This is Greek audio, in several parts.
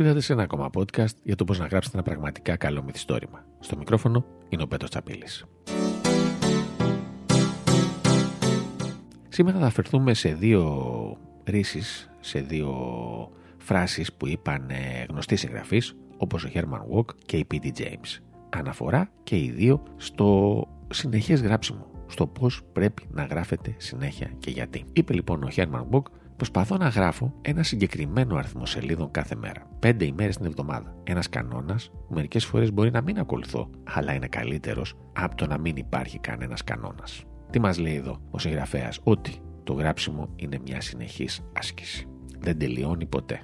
ήρθατε σε ένα ακόμα podcast για το πώς να γράψετε ένα πραγματικά καλό μυθιστόρημα. Στο μικρόφωνο είναι ο Πέτρος Τσαπίλης. Σήμερα θα αφαιρθούμε σε δύο ρίσει, σε δύο φράσεις που είπαν ε, γνωστοί συγγραφείς όπως ο Herman Walk και η P.D. James. Αναφορά και οι δύο στο συνεχές γράψιμο, στο πώς πρέπει να γράφετε συνέχεια και γιατί. Είπε λοιπόν ο Herman Walk Προσπαθώ να γράφω ένα συγκεκριμένο αριθμό σελίδων κάθε μέρα. Πέντε ημέρες την εβδομάδα. Ένας κανόνας που μερικές φορές μπορεί να μην ακολουθώ, αλλά είναι καλύτερος από το να μην υπάρχει κανένας κανόνας. Τι μας λέει εδώ ο συγγραφέας, Ότι το γράψιμο είναι μια συνεχής άσκηση. Δεν τελειώνει ποτέ.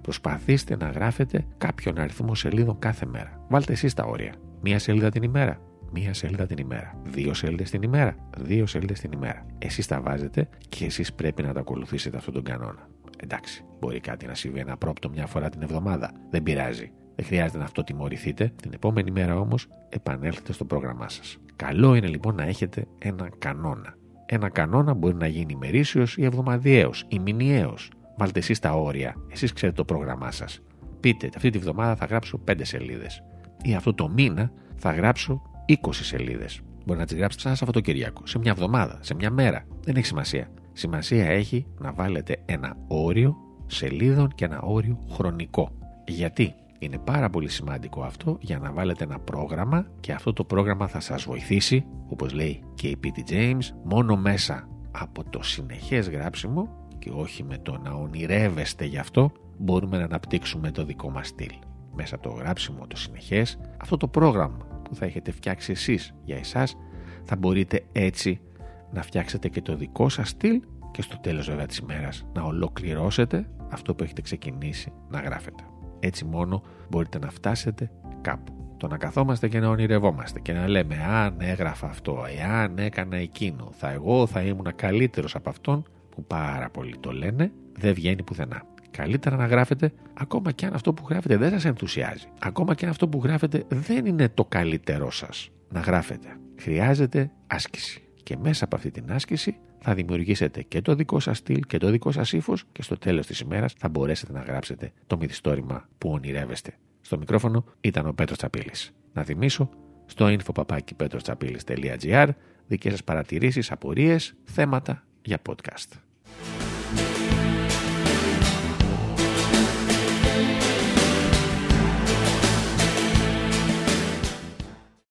Προσπαθήστε να γράφετε κάποιον αριθμό σελίδων κάθε μέρα. Βάλτε εσείς τα όρια. Μία σελίδα την ημέρα. Μία σελίδα την ημέρα. Δύο σελίδε την ημέρα. Δύο σελίδε την ημέρα. Εσείς τα βάζετε και εσείς πρέπει να τα ακολουθήσετε αυτόν τον κανόνα. Εντάξει, μπορεί κάτι να συμβεί ένα πρόπτο μια φορά την εβδομάδα. Δεν πειράζει. Δεν χρειάζεται να αυτοτιμωρηθείτε. Την επόμενη μέρα όμως επανέλθετε στο πρόγραμμά σας. Καλό είναι λοιπόν να έχετε ένα κανόνα. Ένα κανόνα μπορεί να γίνει ημερήσιος ή εβδομαδιαίος ή μηνιαίος. Βάλτε εσείς τα όρια. Εσείς ξέρετε το πρόγραμμά σας. Πείτε, αυτή τη βδομάδα θα γράψω 5 σελίδες. Ή αυτό το μήνα θα γράψω 20 σελίδες. Μπορεί να τις γράψετε σαν Σαββατοκυριακό, σε μια εβδομάδα, σε μια μέρα. Δεν έχει σημασία. Σημασία έχει να βάλετε ένα όριο σελίδων και ένα όριο χρονικό. Γιατί είναι πάρα πολύ σημαντικό αυτό για να βάλετε ένα πρόγραμμα και αυτό το πρόγραμμα θα σας βοηθήσει, όπως λέει και η P.T. James, μόνο μέσα από το συνεχές γράψιμο και όχι με το να ονειρεύεστε γι' αυτό, μπορούμε να αναπτύξουμε το δικό μας στυλ. Μέσα από το γράψιμο, το συνεχές, αυτό το πρόγραμμα που θα έχετε φτιάξει εσείς για εσάς, θα μπορείτε έτσι να φτιάξετε και το δικό σας στυλ και στο τέλος βέβαια της ημέρας να ολοκληρώσετε αυτό που έχετε ξεκινήσει να γράφετε. Έτσι μόνο μπορείτε να φτάσετε κάπου. Το να καθόμαστε και να ονειρευόμαστε και να λέμε αν έγραφα αυτό, εάν έκανα εκείνο, θα εγώ θα ήμουν καλύτερος από αυτόν που πάρα πολλοί το λένε, δεν βγαίνει πουθενά. Καλύτερα να γράφετε ακόμα και αν αυτό που γράφετε δεν σας ενθουσιάζει. Ακόμα και αν αυτό που γράφετε δεν είναι το καλύτερό σας. Να γράφετε. Χρειάζεται άσκηση. Και μέσα από αυτή την άσκηση θα δημιουργήσετε και το δικό σας στυλ και το δικό σας ύφος και στο τέλος της ημέρας θα μπορέσετε να γράψετε το μυθιστόρημα που ονειρεύεστε. Στο μικρόφωνο ήταν ο Πέτρος Τσαπίλης. Να θυμίσω στο info.petrochappilis.gr δικές σας παρατηρήσεις, απορίες, θέματα για podcast.